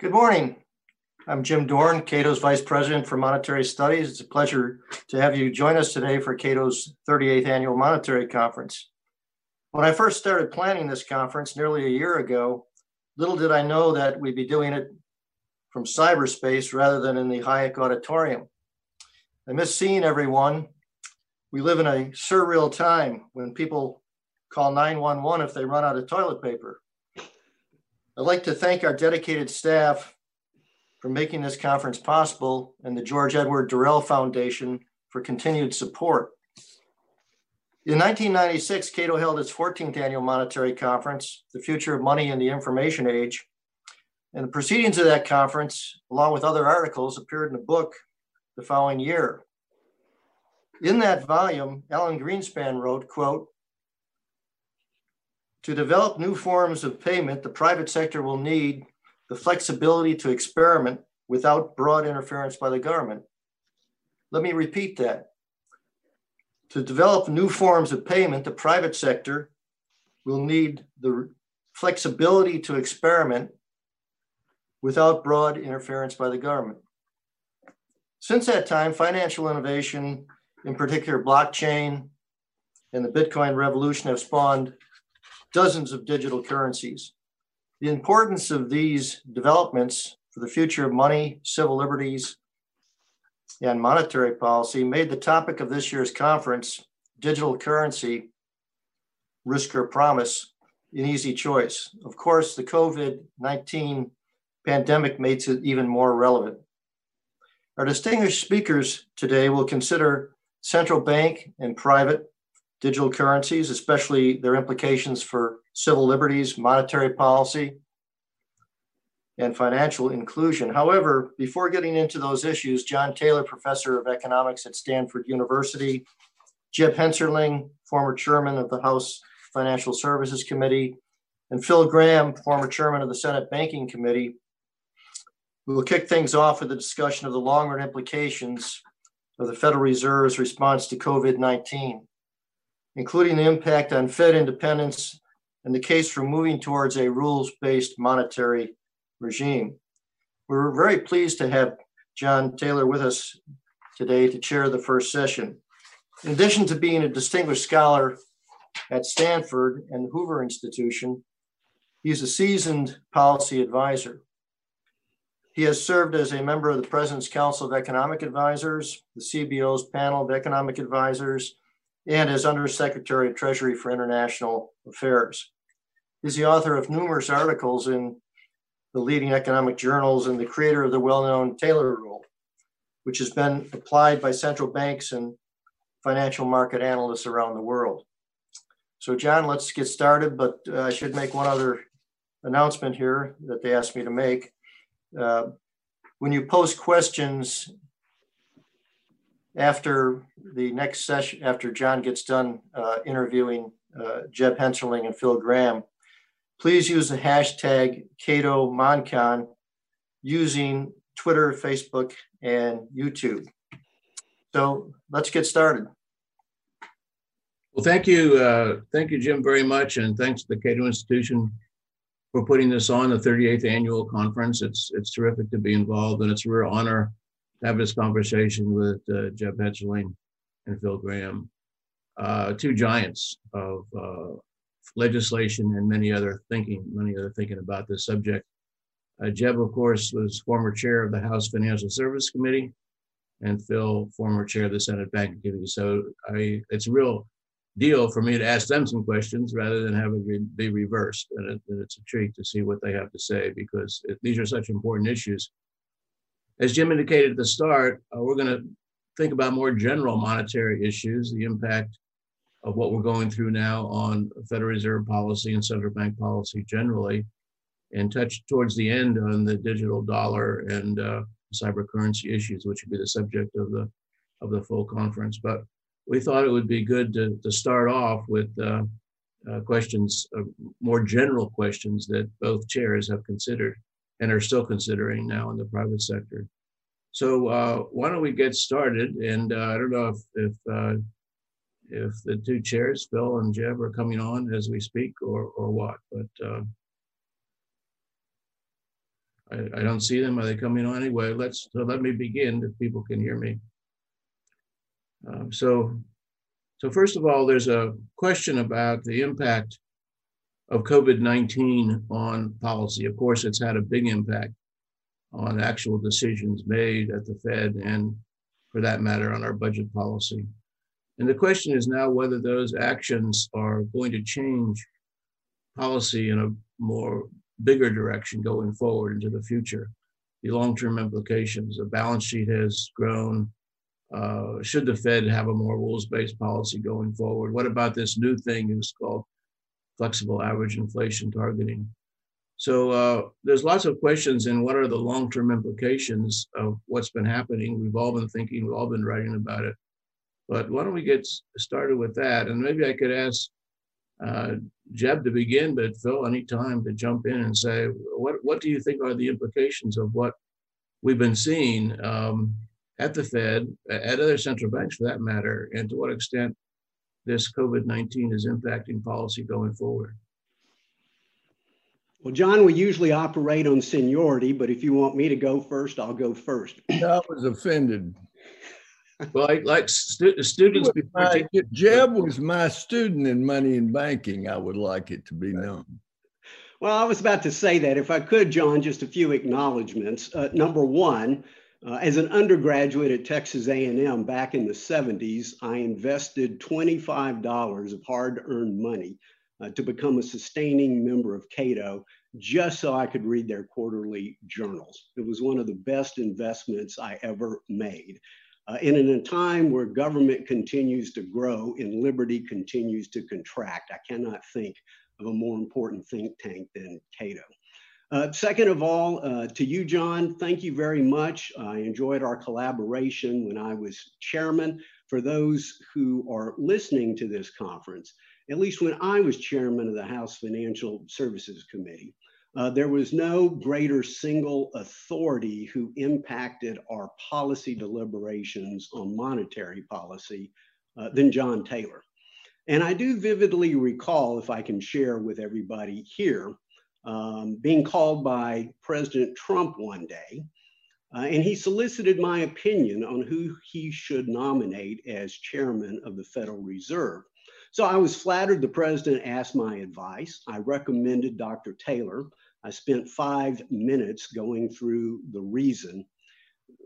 Good morning. I'm Jim Dorn, Cato's Vice President for Monetary Studies. It's a pleasure to have you join us today for Cato's 38th Annual Monetary Conference. When I first started planning this conference nearly a year ago, little did I know that we'd be doing it from cyberspace rather than in the Hayek Auditorium. I miss seeing everyone. We live in a surreal time when people call 911 if they run out of toilet paper. I'd like to thank our dedicated staff for making this conference possible and the George Edward Durrell Foundation for continued support. In 1996, Cato held its 14th annual monetary conference, The Future of Money in the Information Age. And the proceedings of that conference, along with other articles, appeared in a book the following year. In that volume, Alan Greenspan wrote, quote, to develop new forms of payment, the private sector will need the flexibility to experiment without broad interference by the government. Let me repeat that. To develop new forms of payment, the private sector will need the flexibility to experiment without broad interference by the government. Since that time, financial innovation, in particular blockchain and the Bitcoin revolution, have spawned dozens of digital currencies. The importance of these developments for the future of money, civil liberties, and monetary policy made the topic of this year's conference, digital currency, risk or promise, an easy choice. Of course, the COVID 19 pandemic makes it even more relevant. Our distinguished speakers today will consider central bank and private digital currencies, especially their implications for civil liberties, monetary policy, and financial inclusion. However, before getting into those issues, John Taylor, professor of economics at Stanford University, Jeb Hensarling, former chairman of the House Financial Services Committee, and Phil Gramm, former chairman of the Senate Banking Committee, we will kick things off with a discussion of the long run implications of the Federal Reserve's response to COVID 19 including the impact on Fed independence and the case for moving towards a rules based monetary regime. We're very pleased to have John Taylor with us today to chair the first session. In addition to being a distinguished scholar at Stanford and the Hoover Institution, he's a seasoned policy advisor. He has served as a member of the President's Council of Economic Advisors, the CBO's panel of economic advisors, and as Undersecretary of Treasury for International Affairs. He's the author of numerous articles in the leading economic journals and the creator of the well known Taylor Rule, which has been applied by central banks and financial market analysts around the world. So, John, let's get started, but uh, I should make one other announcement here that they asked me to make. Uh, when you post questions after the next session, after John gets done uh, interviewing uh, Jeb Hensarling and Phil Gramm, please use the hashtag CatoMonCon using Twitter, Facebook, and YouTube. So let's get started. Well, thank you, uh, thank you, Jim, very much, and thanks to the Cato Institution for putting this on the 38th annual conference. It's it's terrific to be involved, and it's a real honor have this conversation with uh, Jeb Hensarling and Phil Gramm, uh, two giants of uh, legislation and many other thinking, many other thinking about this subject. Uh, Jeb, of course, was former chair of the House Financial Service Committee, and Phil, former chair of the Senate Banking Committee. So I, it's a real deal for me to ask them some questions rather than have it be reversed. And, it, and it's a treat to see what they have to say because it, these are such important issues as Jim indicated at the start, uh, we're going to think about more general monetary issues, the impact of what we're going through now on Federal Reserve policy and central bank policy generally, and touch towards the end on the digital dollar and uh, cyber currency issues, which would be the subject of the of the full conference. But we thought it would be good to, to start off with uh, uh, questions, uh, more general questions that both chairs have considered and are still considering now in the private sector. So uh, why don't we get started? And uh, I don't know if if uh, if the two chairs, Phil and Jeb, are coming on as we speak, or or what. But uh, I, I don't see them. Are they coming on anyway? Let's so let me begin if people can hear me. Um, so, so first of all, there's a question about the impact of COVID-19 on policy. Of course, it's had a big impact on actual decisions made at the Fed and for that matter on our budget policy. And the question is now whether those actions are going to change policy in a more bigger direction going forward into the future. The long-term implications, the balance sheet has grown. Uh, should the Fed have a more rules-based policy going forward? What about this new thing is called flexible average inflation targeting? So uh, there's lots of questions and what are the long-term implications of what's been happening? We've all been thinking, we've all been writing about it. But why don't we get started with that? And maybe I could ask uh, Jeb to begin, but Phil, any time to jump in and say, what, what do you think are the implications of what we've been seeing um, at the Fed, at other central banks for that matter, and to what extent this COVID 19 is impacting policy going forward? Well, John, we usually operate on seniority, but if you want me to go first, I'll go first. I was offended. Well, like, like stu- students before. My, Jeb was my student in money and banking. I would like it to be known. Well, I was about to say that. If I could, John, just a few acknowledgments. Uh, number one, uh, as an undergraduate at Texas A&M back in the 70s, I invested $25 of hard-earned money uh, to become a sustaining member of Cato just so I could read their quarterly journals. It was one of the best investments I ever made. Uh, and in a time where government continues to grow and liberty continues to contract, I cannot think of a more important think tank than Cato. Uh, second of all, uh, to you, John, thank you very much. I enjoyed our collaboration when I was chairman. For those who are listening to this conference, at least when I was chairman of the House Financial Services Committee, uh, there was no greater single authority who impacted our policy deliberations on monetary policy uh, than John Taylor. And I do vividly recall, if I can share with everybody here, um, being called by President Trump one day, uh, and he solicited my opinion on who he should nominate as chairman of the Federal Reserve. So I was flattered the president asked my advice. I recommended Dr. Taylor. I spent five minutes going through the reason.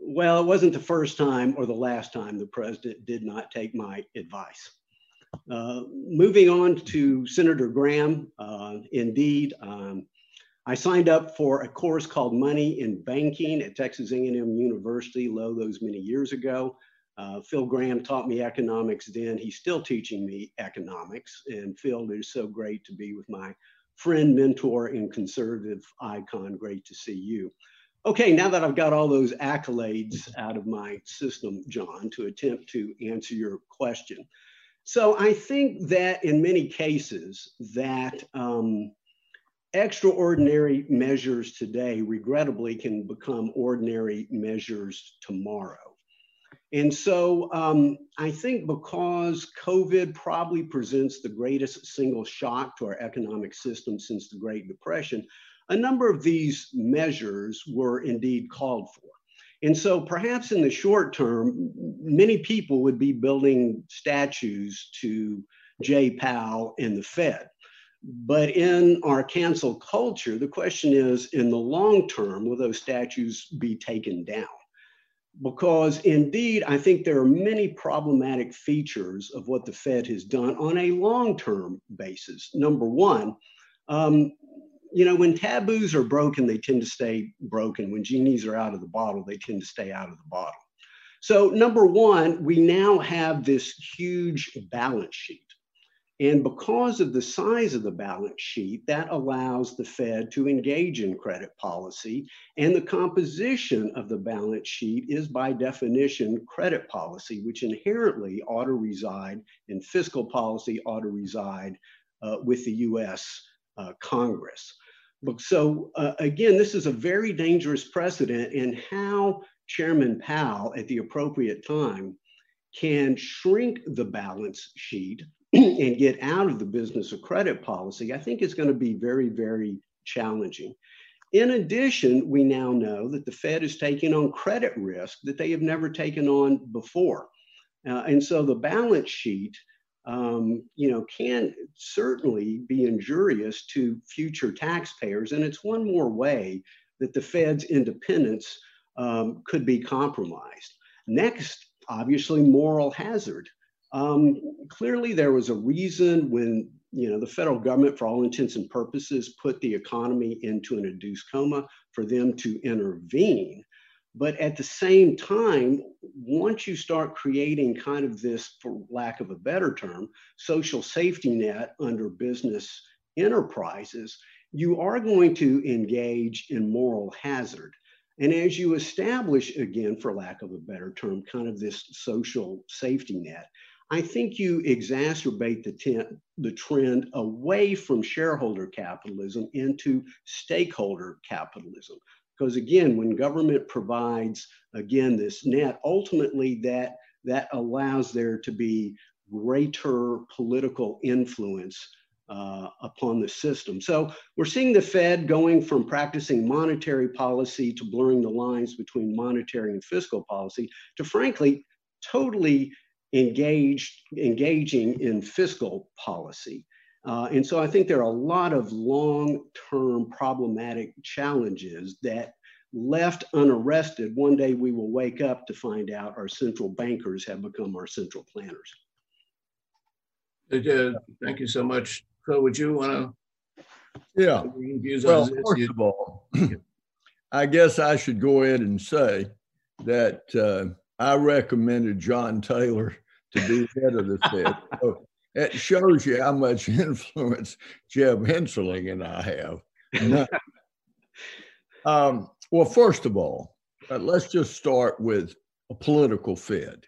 Well, it wasn't the first time or the last time the president did not take my advice. Uh, moving on to Senator Gramm, uh, indeed, um, I signed up for a course called Money in Banking at Texas A&M University, lo those many years ago. Uh, Phil Gramm taught me economics then. He's still teaching me economics. And Phil, it is so great to be with my friend, mentor, and conservative icon. Great to see you. Okay, now that I've got all those accolades out of my system, John, to attempt to answer your question. So I think that in many cases that um, extraordinary measures today regrettably can become ordinary measures tomorrow. And so um, I think because COVID probably presents the greatest single shock to our economic system since the Great Depression, a number of these measures were indeed called for. And so perhaps in the short term, many people would be building statues to Jay Powell and the Fed. But in our cancel culture, the question is in the long term, will those statues be taken down? because indeed, I think there are many problematic features of what the Fed has done on a long term basis. Number one, um, you know, when taboos are broken, they tend to stay broken. When genies are out of the bottle, they tend to stay out of the bottle. So, number one, we now have this huge balance sheet. And because of the size of the balance sheet, that allows the Fed to engage in credit policy. And the composition of the balance sheet is, by definition, credit policy, which inherently ought to reside in fiscal policy, ought to reside uh, with the US uh, Congress. So, uh, again, this is a very dangerous precedent in how Chairman Powell, at the appropriate time, can shrink the balance sheet and get out of the business of credit policy, I think is going to be very, very challenging. In addition, we now know that the Fed is taking on credit risk that they have never taken on before. Uh, and so the balance sheet, um, you know, can certainly be injurious to future taxpayers. And it's one more way that the Fed's independence um, could be compromised. Next, obviously, moral hazard. Um, clearly, there was a reason when you know the federal government, for all intents and purposes, put the economy into an induced coma for them to intervene. But at the same time, once you start creating kind of this, for lack of a better term, social safety net under business enterprises, you are going to engage in moral hazard. And as you establish, again, for lack of a better term, kind of this social safety net, I think you exacerbate the, the trend away from shareholder capitalism into stakeholder capitalism. Because again, when government provides, again, this net, ultimately that, that allows there to be greater political influence uh, upon the system. So we're seeing the Fed going from practicing monetary policy to blurring the lines between monetary and fiscal policy to frankly totally engaged, engaging in fiscal policy. Uh, and so I think there are a lot of long-term problematic challenges that left unarrested, one day we will wake up to find out our central bankers have become our central planners. Uh, thank you so much. Phil, would you want to? Yeah. Well, first of all, I guess I should go ahead and say that uh, I recommended John Taylor to be head of the Fed. So it shows you how much influence Jeb Hensarling and I have. um, well, first of all, uh, let's just start with a political Fed.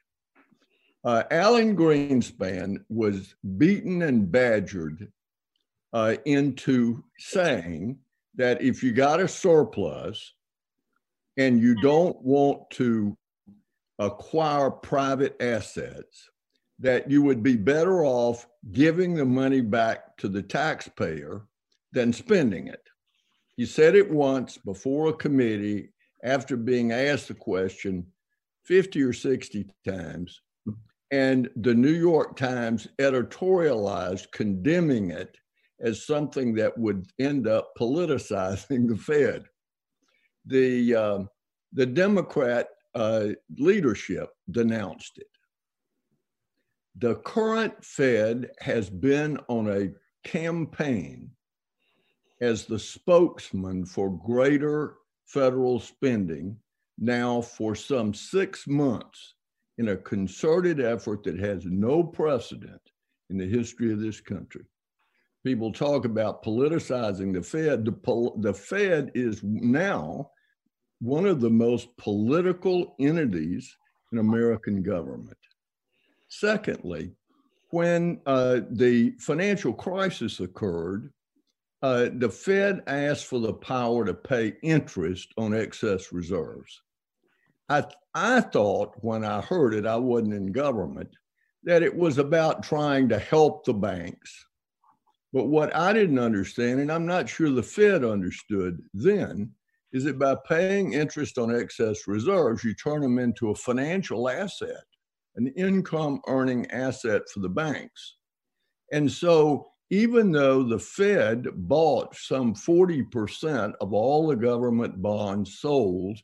Uh, Alan Greenspan was beaten and badgered uh, into saying that if you got a surplus and you don't want to acquire private assets, that you would be better off giving the money back to the taxpayer than spending it. He said it once before a committee after being asked the question 50 or 60 times. And the New York Times editorialized condemning it as something that would end up politicizing the Fed. The, uh, the Democrat uh, leadership denounced it. The current Fed has been on a campaign as the spokesman for greater federal spending now for some six months in a concerted effort that has no precedent in the history of this country. People talk about politicizing the Fed. The, the Fed is now one of the most political entities in American government. Secondly, when uh, the financial crisis occurred, uh, the Fed asked for the power to pay interest on excess reserves. I, I thought when I heard it, I wasn't in government, that it was about trying to help the banks. But what I didn't understand, and I'm not sure the Fed understood then, is that by paying interest on excess reserves, you turn them into a financial asset an income earning asset for the banks. And so, even though the Fed bought some 40% of all the government bonds sold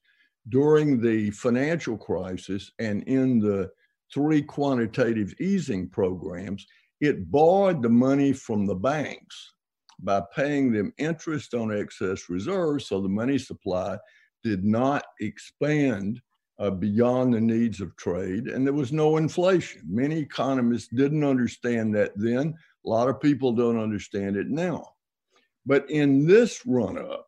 during the financial crisis and in the three quantitative easing programs, it borrowed the money from the banks by paying them interest on excess reserves so the money supply did not expand uh, beyond the needs of trade, and there was no inflation. Many economists didn't understand that then. A lot of people don't understand it now. But in this run up,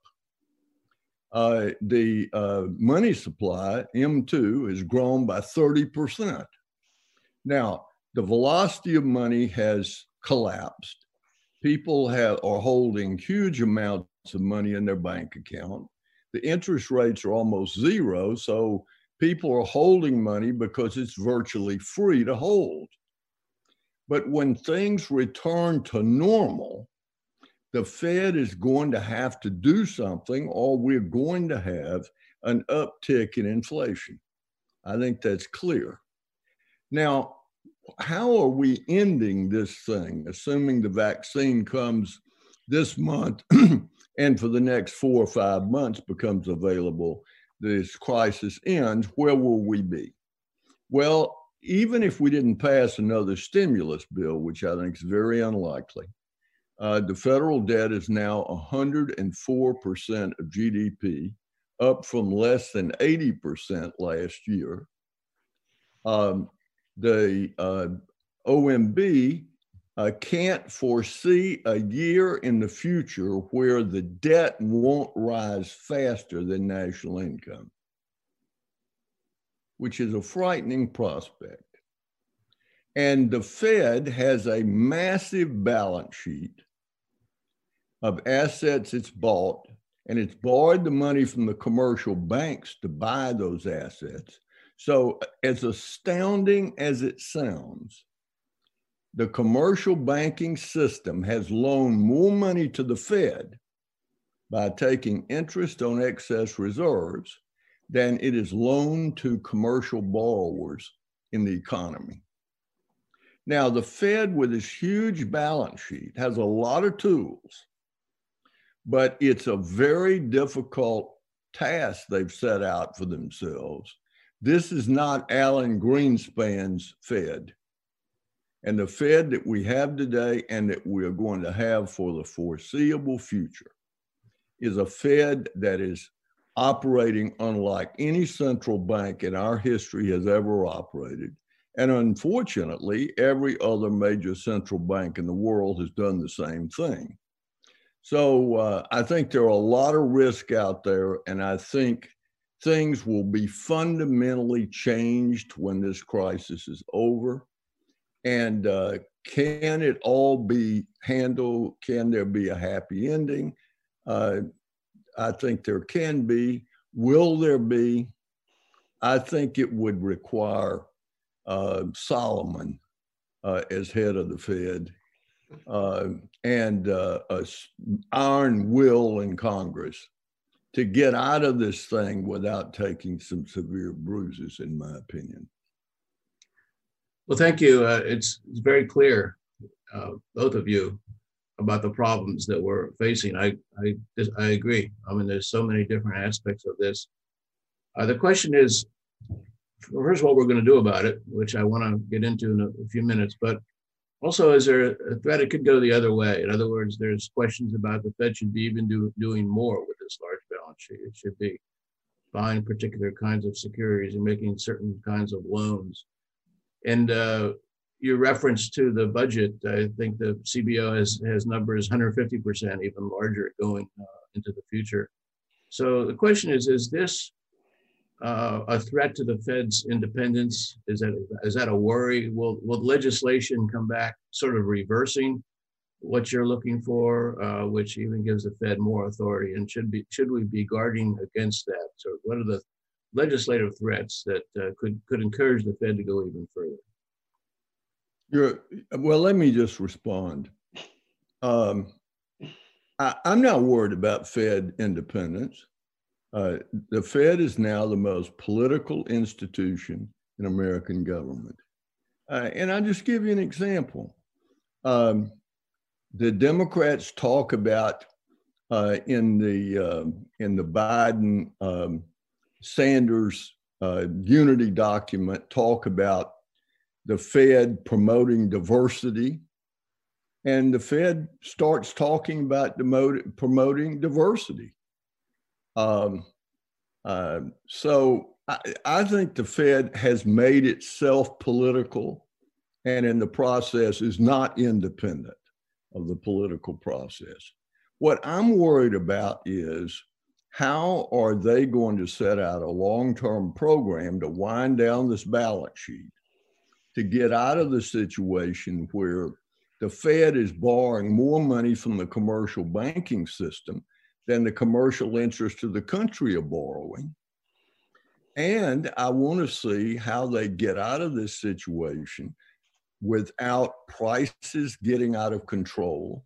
uh, the uh, money supply, M2, has grown by 30%. Now, the velocity of money has collapsed. People have, are holding huge amounts of money in their bank account. The interest rates are almost zero. So people are holding money because it's virtually free to hold. But when things return to normal, the Fed is going to have to do something or we're going to have an uptick in inflation. I think that's clear. Now, how are we ending this thing, assuming the vaccine comes this month and for the next four or five months becomes available, this crisis ends, where will we be? Well, even if we didn't pass another stimulus bill, which I think is very unlikely, uh, the federal debt is now 104% of GDP, up from less than 80% last year. Um, the uh, OMB uh, can't foresee a year in the future where the debt won't rise faster than national income, which is a frightening prospect. And the Fed has a massive balance sheet of assets it's bought, and it's borrowed the money from the commercial banks to buy those assets. So, as astounding as it sounds, the commercial banking system has loaned more money to the Fed by taking interest on excess reserves than it is loaned to commercial borrowers in the economy. Now, the Fed, with its huge balance sheet, has a lot of tools, but it's a very difficult task they've set out for themselves. This is not Alan Greenspan's Fed. And the Fed that we have today and that we are going to have for the foreseeable future is a Fed that is operating unlike any central bank in our history has ever operated. And unfortunately, every other major central bank in the world has done the same thing. So uh, I think there are a lot of risk out there, and I think things will be fundamentally changed when this crisis is over. And uh, can it all be handled? Can there be a happy ending? Uh, I think there can be. Will there be? I think it would require uh, Solomon uh, as head of the Fed uh, and uh, a iron will in Congress to get out of this thing without taking some severe bruises, in my opinion. Well, thank you. Uh, it's, it's very clear, uh, both of you, about the problems that we're facing. I, I, I agree. I mean, there's so many different aspects of this. Uh, the question is, first, of what we're going to do about it, which I want to get into in a, a few minutes. But also, is there a threat it could go the other way? In other words, there's questions about the Fed should be even do, doing more with this large balance sheet. It should be buying particular kinds of securities and making certain kinds of loans. And uh, your reference to the budget, I think the CBO has, has numbers 150%, even larger going uh, into the future. So the question is, is this uh, a threat to the Fed's independence? Is that, is that a worry? Will, will legislation come back sort of reversing what you're looking for, uh, which even gives the Fed more authority? And should be should we be guarding against that? So what are the legislative threats that uh, could could encourage the Fed to go even further? You're, well, let me just respond. Um, I, am not worried about Fed independence. Uh, the Fed is now the most political institution in American government. Uh, and I'll just give you an example. Um, the Democrats talk about uh, in the uh, in the Biden um, Sanders uh, unity document talk about the Fed promoting diversity. And the Fed starts talking about demote, promoting diversity. Um, uh, so I, I think the Fed has made itself political and in the process is not independent of the political process. What I'm worried about is how are they going to set out a long term program to wind down this balance sheet to get out of the situation where the Fed is borrowing more money from the commercial banking system than the commercial interests of the country are borrowing. And I want to see how they get out of this situation without prices getting out of control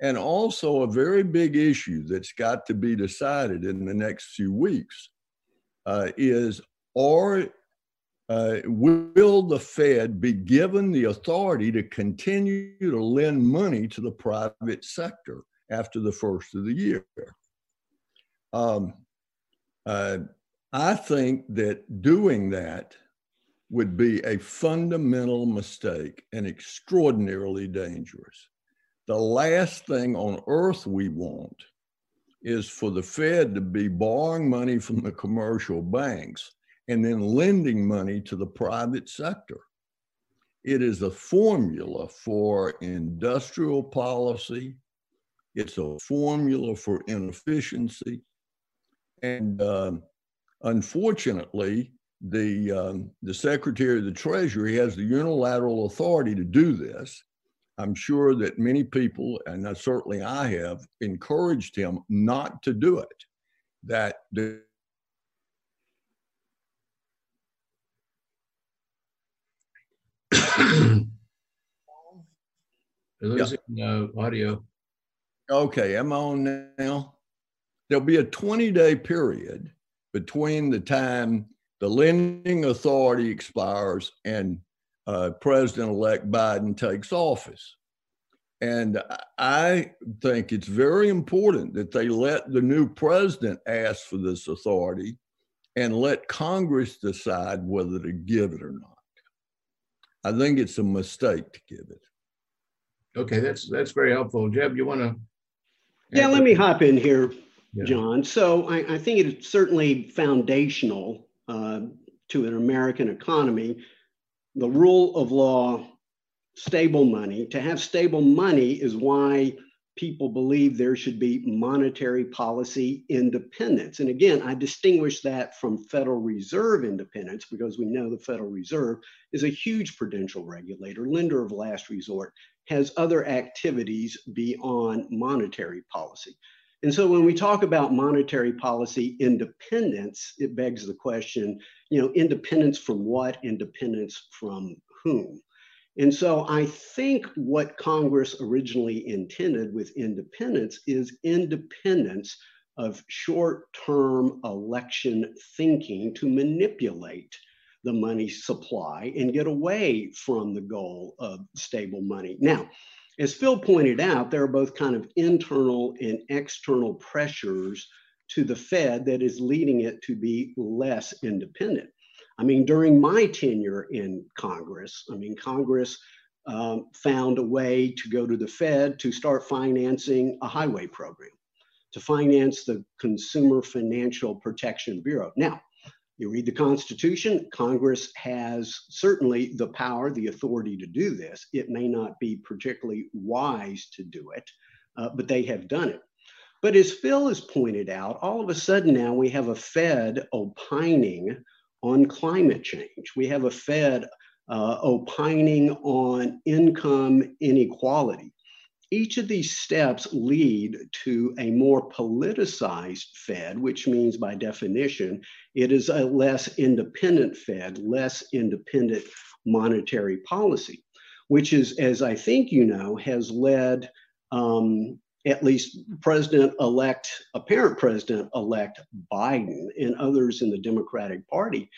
And also, a very big issue that's got to be decided in the next few weeks uh, is are uh, will the Fed be given the authority to continue to lend money to the private sector after the first of the year? Um, uh, I think that doing that would be a fundamental mistake and extraordinarily dangerous. The last thing on earth we want is for the Fed to be borrowing money from the commercial banks and then lending money to the private sector. It is a formula for industrial policy. It's a formula for inefficiency. And uh, unfortunately, the, um, the Secretary of the Treasury has the unilateral authority to do this. I'm sure that many people, and certainly I have, encouraged him not to do it. That the losing uh, audio. Okay, am I on now? There'll be a 20 day period between the time the lending authority expires and uh, President elect Biden takes office. And I think it's very important that they let the new president ask for this authority and let Congress decide whether to give it or not. I think it's a mistake to give it. Okay, that's that's very helpful. Jeb, you want to? Yeah, let me hop in here, yeah. John. So I, I, think it's certainly foundational uh, to an American economy. The rule of law, stable money. To have stable money is why people believe there should be monetary policy independence. And again, I distinguish that from Federal Reserve independence because we know the Federal Reserve is a huge prudential regulator, lender of last resort, has other activities beyond monetary policy. And so when we talk about monetary policy independence, it begs the question, you know, independence from what? Independence from whom? And so I think what Congress originally intended with independence is independence of short term election thinking to manipulate the money supply and get away from the goal of stable money. Now, as Phil pointed out, there are both kind of internal and external pressures to the Fed that is leading it to be less independent. I mean, during my tenure in Congress, I mean, Congress um, found a way to go to the Fed to start financing a highway program, to finance the Consumer Financial Protection Bureau. Now, you read the Constitution, Congress has certainly the power, the authority to do this. It may not be particularly wise to do it, uh, but they have done it. But as Phil has pointed out, all of a sudden now we have a Fed opining on climate change. We have a Fed uh, opining on income inequality. Each of these steps lead to a more politicized Fed, which means by definition, it is a less independent Fed, less independent monetary policy, which is, as I think you know, has led um, at least President elect, apparent President elect Biden and others in the Democratic Party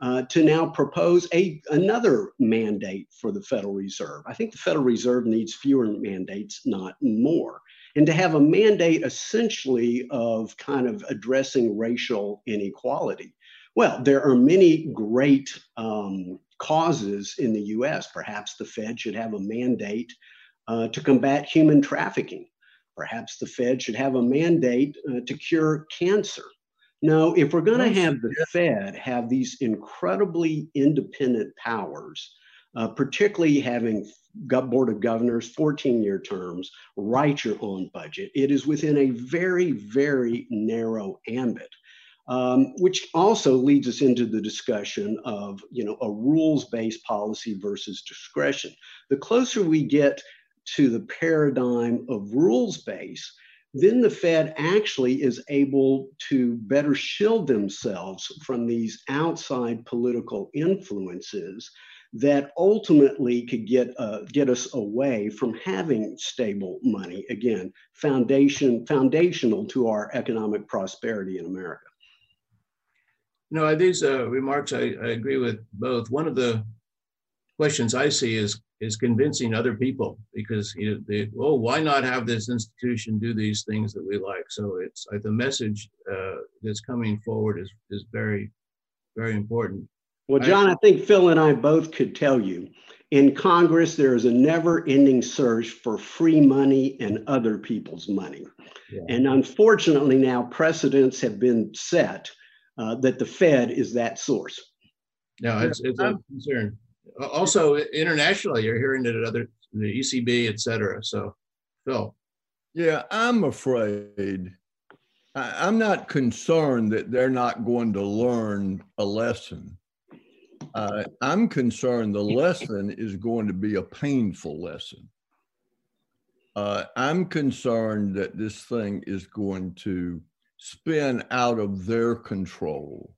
uh, to now propose a, another mandate for the Federal Reserve. I think the Federal Reserve needs fewer mandates, not more. And to have a mandate essentially of kind of addressing racial inequality. Well, there are many great um, causes in the US. Perhaps the Fed should have a mandate uh, to combat human trafficking. Perhaps the Fed should have a mandate uh, to cure cancer. No, if we're going to have the Fed have these incredibly independent powers, uh, particularly having board of governors, 14 year terms, write your own budget, it is within a very, very narrow ambit. Um, which also leads us into the discussion of you know a rules-based policy versus discretion. The closer we get to the paradigm of rules-based, then the Fed actually is able to better shield themselves from these outside political influences that ultimately could get uh, get us away from having stable money. Again foundation foundational to our economic prosperity in america. No these uh, remarks I, I agree with both. One of the questions i see is is convincing other people because you know, they, oh why not have this institution do these things that we like so it's uh, the message uh, that's coming forward is is very very important well, John, I think Phil and I both could tell you in Congress, there is a never ending search for free money and other people's money. Yeah. And unfortunately, now precedents have been set uh, that the Fed is that source. No, it's, it's a concern. Also, internationally, you're hearing it at other, the ECB, et cetera. So, Phil. Yeah, I'm afraid. I, I'm not concerned that they're not going to learn a lesson. Uh, I'm concerned the lesson is going to be a painful lesson. Uh, I'm concerned that this thing is going to spin out of their control.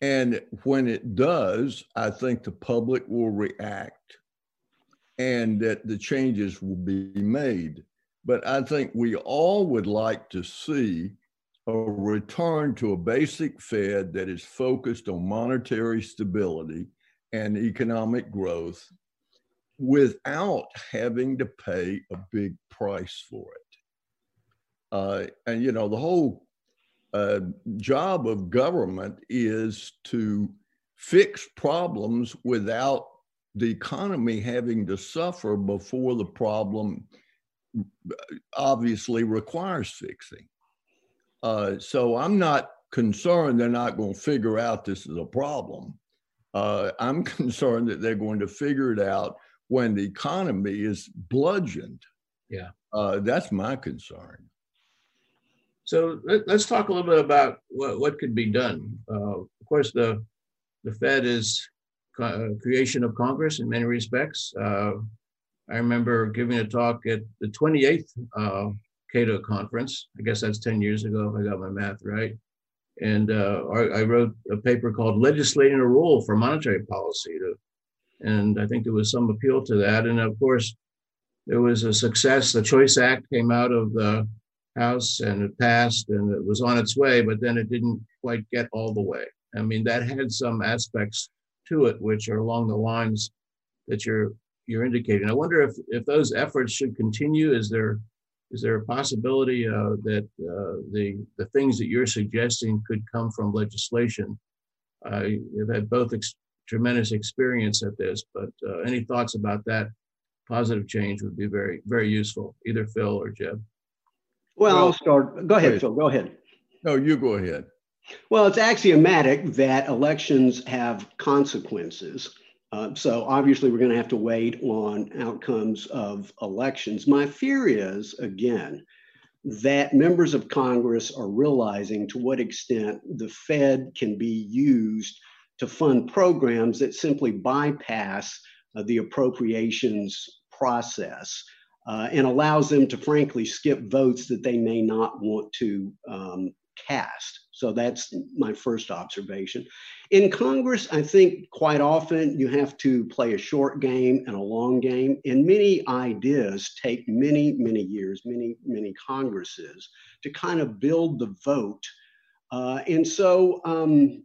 And when it does, I think the public will react and that the changes will be made. But I think we all would like to see a return to a basic Fed that is focused on monetary stability and economic growth without having to pay a big price for it. Uh, and, you know, the whole uh, job of government is to fix problems without the economy having to suffer before the problem uh, obviously requires fixing. Uh, so I'm not concerned they're not going to figure out this is a problem. Uh, I'm concerned that they're going to figure it out when the economy is bludgeoned. Yeah. Uh, that's my concern. So let, us talk a little bit about what, what could be done. Uh, of course, the the Fed is co- creation of Congress in many respects. Uh, I remember giving a talk at the 28th uh, Cato conference. I guess that's 10 years ago, if I got my math right. And uh, I wrote a paper called Legislating a Rule for Monetary Policy. To, and I think there was some appeal to that. And of course, there was a success. The Choice Act came out of the House and it passed and it was on its way, but then it didn't quite get all the way. I mean, that had some aspects to it which are along the lines that you're you're indicating. I wonder if if those efforts should continue. Is there is there a possibility uh, that uh, the the things that you're suggesting could come from legislation? I've had both ex- tremendous experience at this, but uh, any thoughts about that positive change would be very very useful. Either Phil or Jeb. Well, well I'll start. Go ahead, Phil. Go ahead. No, you go ahead. Well, it's axiomatic that elections have consequences. Uh, so obviously, we're going to have to wait on outcomes of elections. My fear is, again, that members of Congress are realizing to what extent the Fed can be used to fund programs that simply bypass uh, the appropriations process uh, and allows them to frankly skip votes that they may not want to um, cast. So that's my first observation. In Congress, I think quite often you have to play a short game and a long game, and many ideas take many, many years, many, many Congresses to kind of build the vote. Uh, and so um,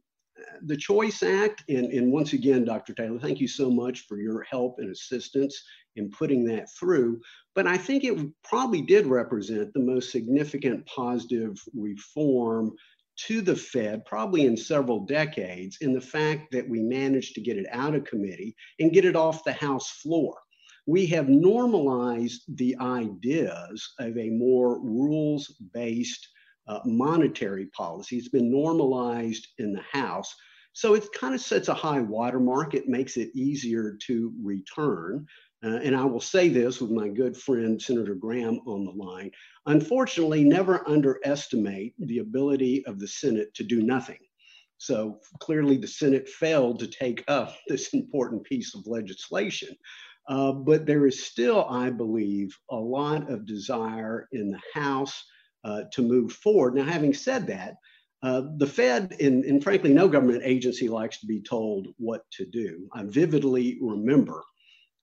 the Choice Act, and, and once again, Dr. Taylor, thank you so much for your help and assistance in putting that through. But I think it probably did represent the most significant positive reform to the Fed, probably in several decades, in the fact that we managed to get it out of committee and get it off the House floor. We have normalized the ideas of a more rules based uh, monetary policy. It's been normalized in the House. So it kind of sets a high watermark. It makes it easier to return. Uh, and I will say this with my good friend Senator Gramm on the line. Unfortunately, never underestimate the ability of the Senate to do nothing. So clearly, the Senate failed to take up this important piece of legislation. Uh, but there is still, I believe, a lot of desire in the House uh, to move forward. Now, having said that, Uh, the Fed, and, and, frankly, no government agency likes to be told what to do. I vividly remember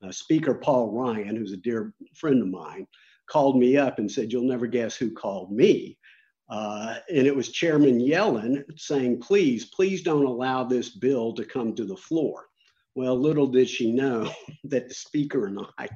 uh, Speaker Paul Ryan, who's a dear friend of mine, called me up and said, You'll never guess who called me. Uh, and it was Chairman Yellen saying, Please, please don't allow this bill to come to the floor. Well, little did she know that the speaker and I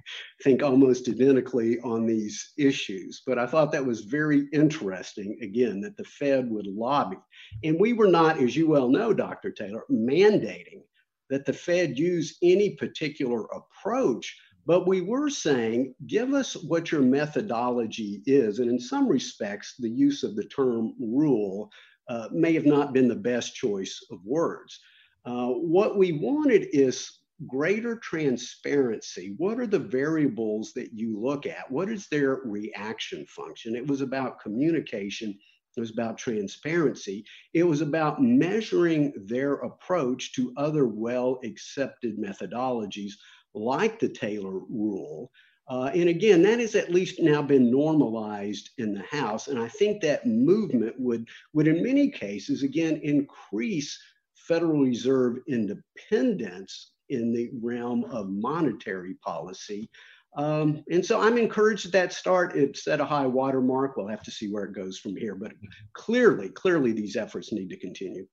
think almost identically on these issues. But I thought that was very interesting, again, that the Fed would lobby. And we were not, as you well know, Dr. Taylor, mandating that the Fed use any particular approach, but we were saying, give us what your methodology is. And in some respects, the use of the term rule uh, may have not been the best choice of words. Uh, what we wanted is greater transparency. What are the variables that you look at? What is their reaction function? It was about communication. It was about transparency. It was about measuring their approach to other well accepted methodologies like the Taylor rule. Uh, and again, that has at least now been normalized in the House. And I think that movement would, would in many cases, again, increase Federal Reserve independence in the realm of monetary policy. Um, and so I'm encouraged at that start. It set a high watermark. We'll have to see where it goes from here. But clearly, clearly, these efforts need to continue.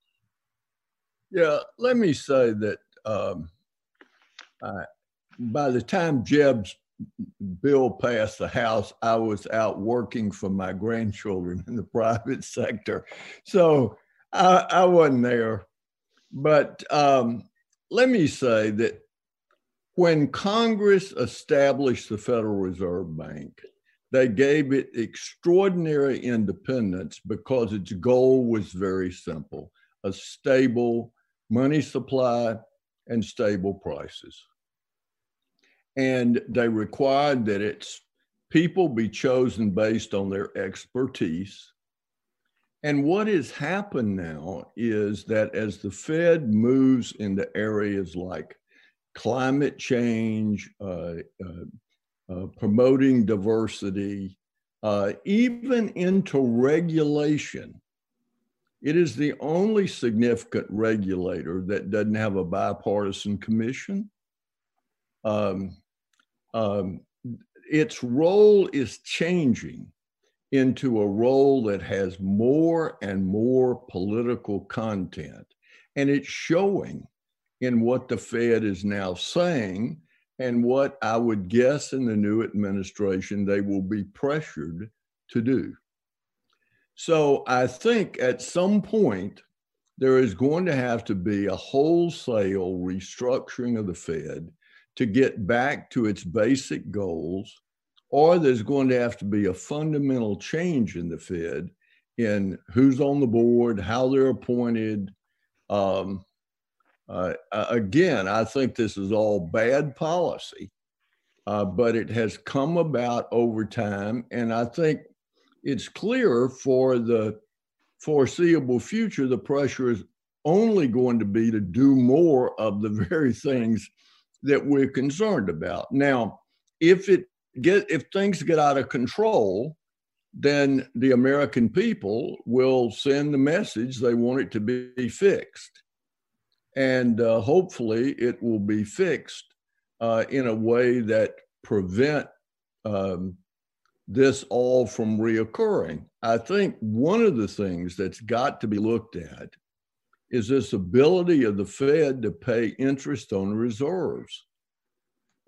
Yeah, let me say that um, I, by the time Jeb's bill passed the House, I was out working for my grandchildren in the private sector. So I, I wasn't there. But um, let me say that when Congress established the Federal Reserve Bank, they gave it extraordinary independence because its goal was very simple a stable money supply and stable prices. And they required that its people be chosen based on their expertise and what has happened now is that as the Fed moves into areas like climate change, uh, uh, uh, promoting diversity, uh, even into regulation, it is the only significant regulator that doesn't have a bipartisan commission. Um, um, its role is changing into a role that has more and more political content. And it's showing in what the Fed is now saying and what I would guess in the new administration they will be pressured to do. So I think at some point, there is going to have to be a wholesale restructuring of the Fed to get back to its basic goals or there's going to have to be a fundamental change in the Fed in who's on the board, how they're appointed. Um, uh, again, I think this is all bad policy, uh, but it has come about over time, and I think it's clear for the foreseeable future the pressure is only going to be to do more of the very things that we're concerned about. Now, if it get if things get out of control, then the American people will send the message they want it to be fixed. And uh, hopefully it will be fixed uh, in a way that prevent um, this all from reoccurring. I think one of the things that's got to be looked at is this ability of the Fed to pay interest on reserves.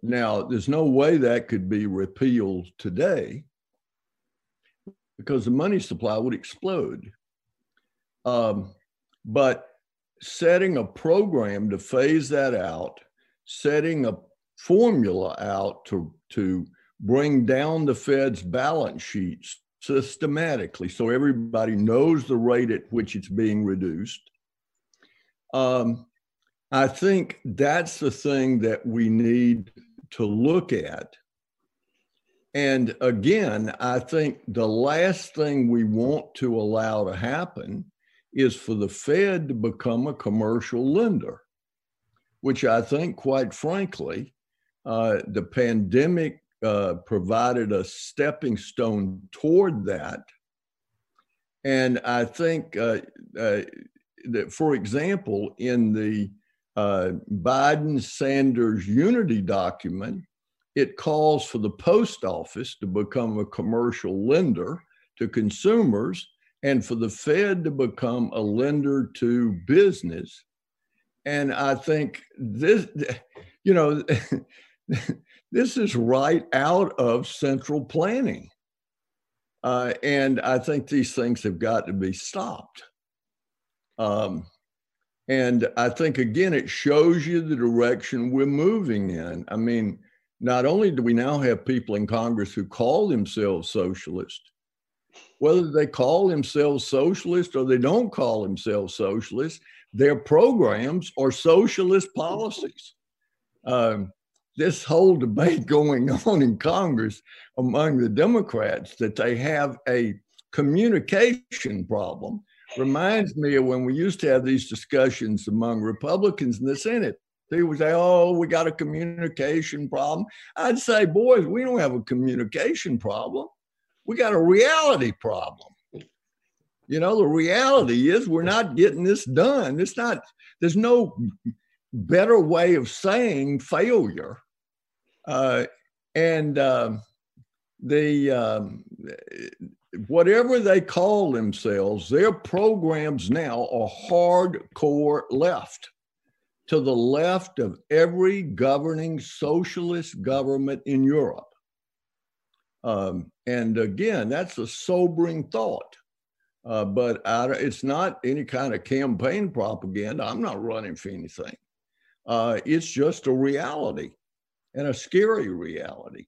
Now, there's no way that could be repealed today because the money supply would explode. Um, but setting a program to phase that out, setting a formula out to, to bring down the Fed's balance sheets systematically so everybody knows the rate at which it's being reduced. Um, I think that's the thing that we need to look at. And again, I think the last thing we want to allow to happen is for the Fed to become a commercial lender, which I think, quite frankly, uh, the pandemic uh, provided a stepping stone toward that. And I think uh, uh, that, for example, in the uh, Biden Sanders unity document, it calls for the post office to become a commercial lender to consumers and for the Fed to become a lender to business. And I think this, you know, this is right out of central planning. Uh, and I think these things have got to be stopped. Um, and I think, again, it shows you the direction we're moving in. I mean, not only do we now have people in Congress who call themselves socialist, whether they call themselves socialist or they don't call themselves socialist, their programs are socialist policies. Um, this whole debate going on in Congress among the Democrats that they have a communication problem reminds me of when we used to have these discussions among Republicans in the Senate. They would say, Oh, we got a communication problem. I'd say, Boys, we don't have a communication problem. We got a reality problem. You know, the reality is we're not getting this done. It's not, there's no better way of saying failure. Uh, and um, the um, whatever they call themselves, their programs now are hardcore left, to the left of every governing socialist government in Europe. Um, and again, that's a sobering thought. Uh, but I, it's not any kind of campaign propaganda. I'm not running for anything. Uh, it's just a reality and a scary reality.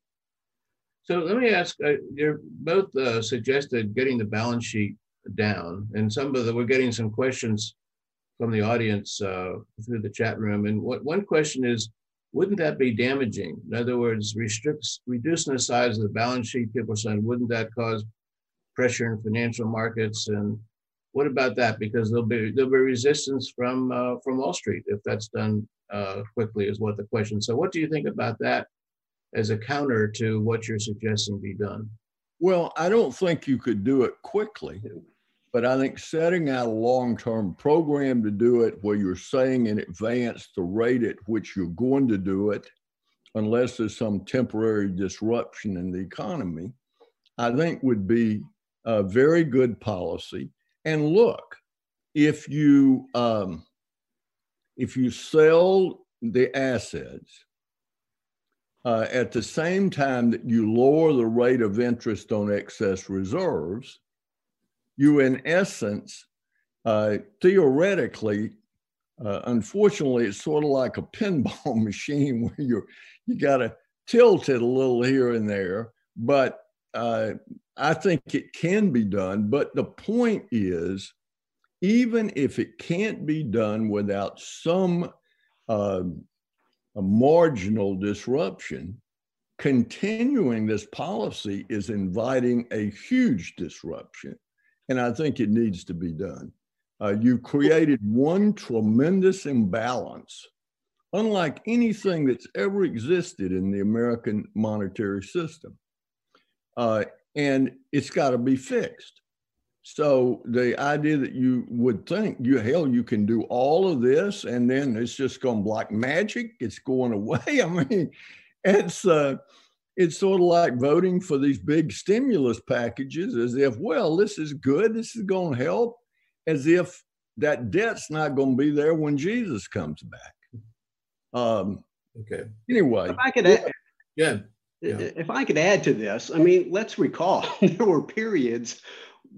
So let me ask, uh, you're both uh, suggested getting the balance sheet down and some of the, we're getting some questions from the audience uh, through the chat room. And what, one question is, wouldn't that be damaging? In other words, restricts, reducing the size of the balance sheet, people are saying, wouldn't that cause pressure in financial markets? And what about that? Because there'll be, there'll be resistance from, uh, from Wall Street if that's done uh, quickly is what the question. So what do you think about that? as a counter to what you're suggesting be done? Well, I don't think you could do it quickly, but I think setting out a long term program to do it where you're saying in advance the rate at which you're going to do it, unless there's some temporary disruption in the economy, I think would be a very good policy. And look, if you um, if you sell the assets uh, at the same time that you lower the rate of interest on excess reserves, you, in essence, uh, theoretically, uh, unfortunately, it's sort of like a pinball machine where you you got to tilt it a little here and there. But uh, I think it can be done. But the point is, even if it can't be done without some uh, a marginal disruption, continuing this policy is inviting a huge disruption. And I think it needs to be done. Uh, you created one tremendous imbalance, unlike anything that's ever existed in the American monetary system. Uh, and it's got to be fixed. So the idea that you would think you hell you can do all of this and then it's just going like magic, it's going away. I mean, it's uh, it's sort of like voting for these big stimulus packages as if well this is good, this is going to help, as if that debt's not going to be there when Jesus comes back. Um, okay. Anyway, if I could add, yeah. yeah. If I could add to this, I mean, let's recall there were periods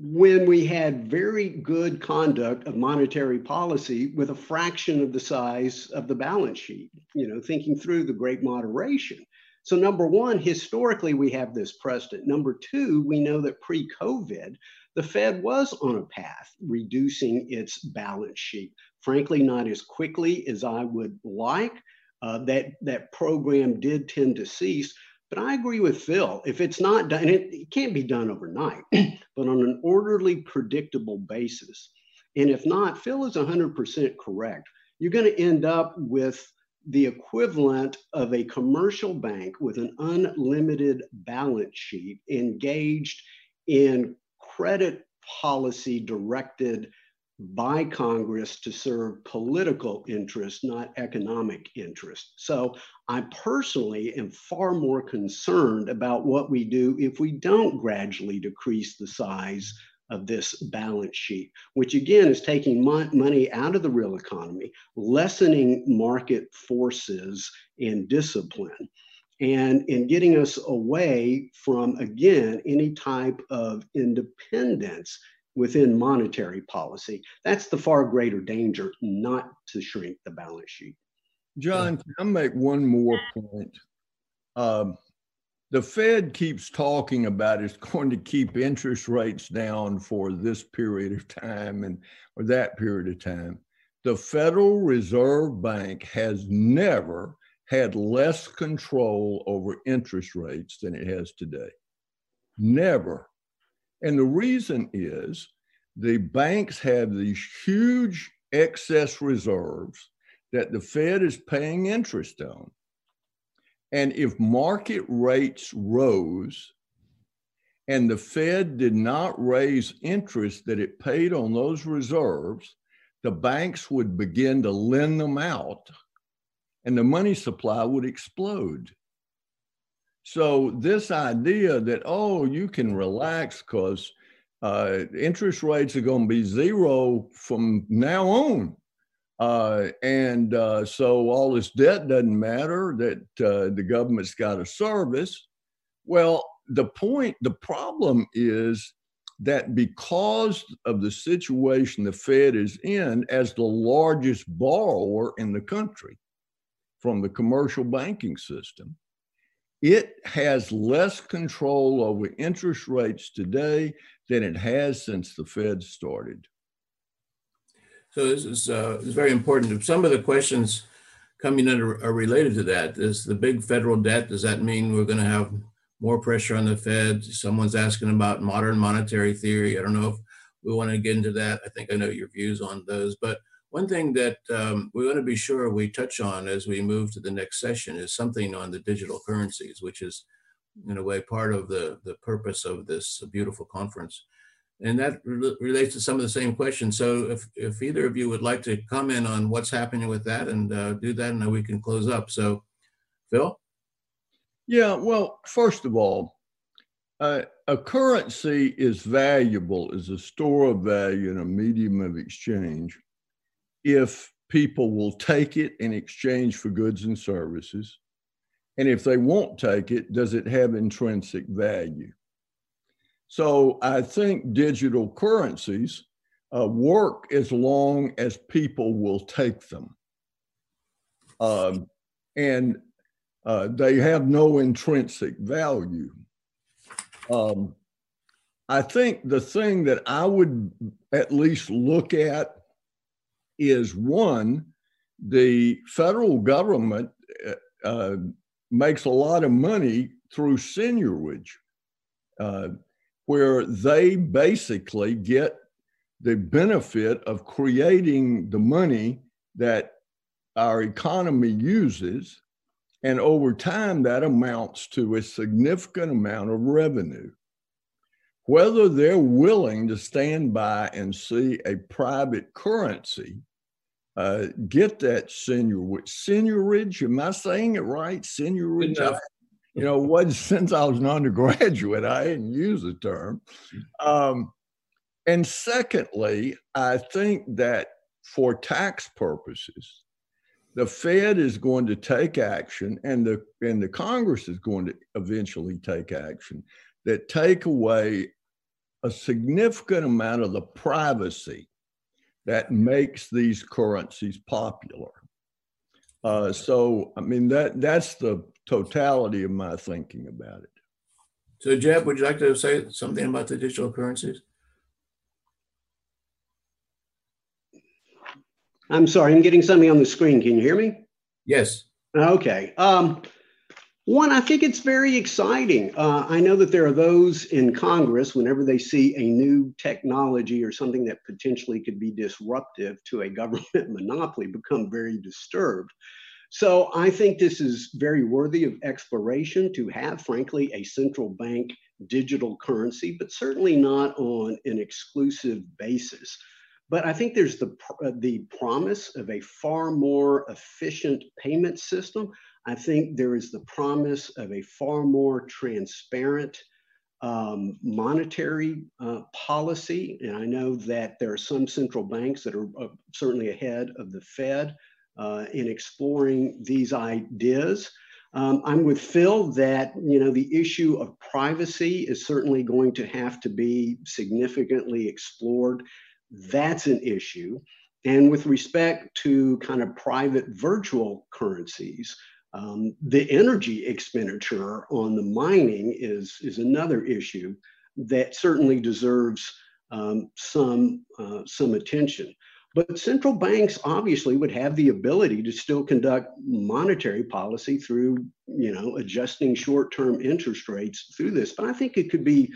when we had very good conduct of monetary policy with a fraction of the size of the balance sheet, you know, thinking through the great moderation. So, number one, historically, we have this precedent. Number two, we know that pre COVID, the Fed was on a path reducing its balance sheet. Frankly, not as quickly as I would like. Uh, that, that program did tend to cease, but I agree with Phil. If it's not done, it, it can't be done overnight, but on an orderly, predictable basis. And if not, Phil is 100% correct. You're going to end up with the equivalent of a commercial bank with an unlimited balance sheet engaged in credit policy directed by Congress to serve political interests, not economic interests. So I personally am far more concerned about what we do if we don't gradually decrease the size of this balance sheet, which again is taking money out of the real economy, lessening market forces and discipline, and in getting us away from, again, any type of independence within monetary policy. That's the far greater danger, not to shrink the balance sheet. John, can I make one more point? Um, the Fed keeps talking about it's going to keep interest rates down for this period of time and or that period of time. The Federal Reserve Bank has never had less control over interest rates than it has today. Never. And the reason is the banks have these huge excess reserves that the Fed is paying interest on. And if market rates rose and the Fed did not raise interest that it paid on those reserves, the banks would begin to lend them out and the money supply would explode. So, this idea that, oh, you can relax because uh, interest rates are going to be zero from now on. Uh, and uh, so all this debt doesn't matter that uh, the government's got a service. Well, the point, the problem is that because of the situation the Fed is in as the largest borrower in the country from the commercial banking system, it has less control over interest rates today than it has since the Fed started. So this is, uh, very important. Some of the questions coming in are, are related to that. Is the big federal debt, does that mean we're going to have more pressure on the Fed? Someone's asking about modern monetary theory. I don't know if we want to get into that. I think I know your views on those. But one thing that um, we want to be sure we touch on as we move to the next session is something on the digital currencies, which is in a way part of the, the purpose of this beautiful conference. And that re relates to some of the same questions. So if, if either of you would like to comment on what's happening with that and uh, do that, and then we can close up. So Phil? Yeah, well, first of all, uh, a currency is valuable as a store of value and a medium of exchange if people will take it in exchange for goods and services. And if they won't take it, does it have intrinsic value? So I think digital currencies uh, work as long as people will take them. Um, and uh, they have no intrinsic value. Um, I think the thing that I would at least look at is one, the federal government uh, uh, makes a lot of money through seigniorage, uh, where they basically get the benefit of creating the money that our economy uses. And over time, that amounts to a significant amount of revenue whether they're willing to stand by and see a private currency uh, get that senior seigniorage. Am I saying it right? Seigniorage. You know, what since I was an undergraduate, I didn't use the term. Um, and secondly, I think that for tax purposes, the Fed is going to take action, and the and the Congress is going to eventually take action that take away a significant amount of the privacy that makes these currencies popular. Uh, so, I mean, that that's the totality of my thinking about it. So, Jeb, would you like to say something about the digital currencies? I'm sorry, I'm getting something on the screen. Can you hear me? Yes. Okay. Um, one, I think it's very exciting. Uh, I know that there are those in Congress, whenever they see a new technology or something that potentially could be disruptive to a government monopoly, become very disturbed. So I think this is very worthy of exploration to have, frankly, a central bank digital currency, but certainly not on an exclusive basis. But I think there's the, uh, the promise of a far more efficient payment system. I think there is the promise of a far more transparent um, monetary uh, policy. And I know that there are some central banks that are uh, certainly ahead of the Fed uh, in exploring these ideas. Um, I'm with Phil that you know the issue of privacy is certainly going to have to be significantly explored. That's an issue. And with respect to kind of private virtual currencies, um, the energy expenditure on the mining is, is another issue that certainly deserves um, some, uh, some attention. But central banks obviously would have the ability to still conduct monetary policy through, you know, adjusting short-term interest rates through this. But I think it could be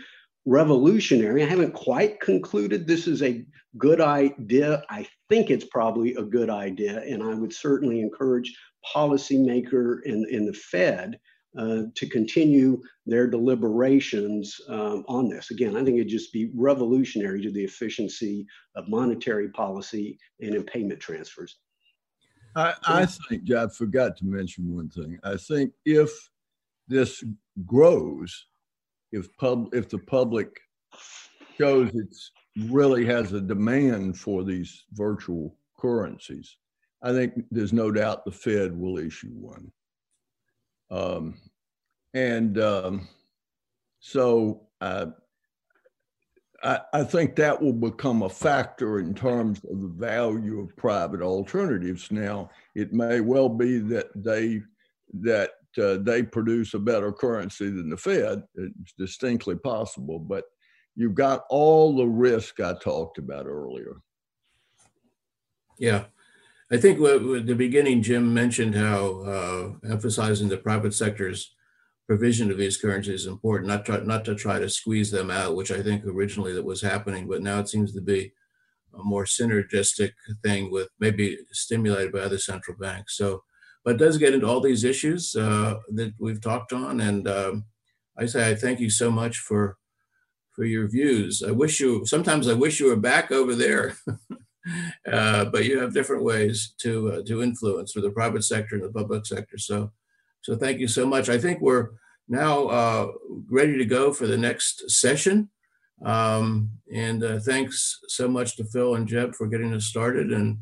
revolutionary. I haven't quite concluded this is a good idea. I think it's probably a good idea, and I would certainly encourage policymaker in, in the Fed uh, to continue their deliberations um, on this. Again, I think it'd just be revolutionary to the efficiency of monetary policy and in payment transfers. I, I think, I forgot to mention one thing. I think if this grows, if pub, if the public shows it really has a demand for these virtual currencies, I think there's no doubt the Fed will issue one. Um, and um, so uh, I, I, think that will become a factor in terms of the value of private alternatives. Now, it may well be that they that uh, they produce a better currency than the Fed. It's distinctly possible, but you've got all the risk I talked about earlier. Yeah, I think at the beginning, Jim mentioned how uh, emphasizing the private sector's provision of these currencies is important, not try, not to try to squeeze them out, which I think originally that was happening, but now it seems to be a more synergistic thing with maybe stimulated by other central banks. So, but it does get into all these issues uh, that we've talked on, and um, I say I thank you so much for for your views. I wish you sometimes I wish you were back over there. Uh, but you have different ways to uh, to influence through the private sector and the public sector. So, so thank you so much. I think we're now uh, ready to go for the next session. Um, and uh, thanks so much to Phil and Jeb for getting us started and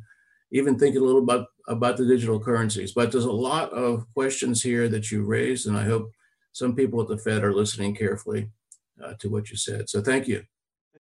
even thinking a little about about the digital currencies. But there's a lot of questions here that you raised, and I hope some people at the Fed are listening carefully uh, to what you said. So thank you.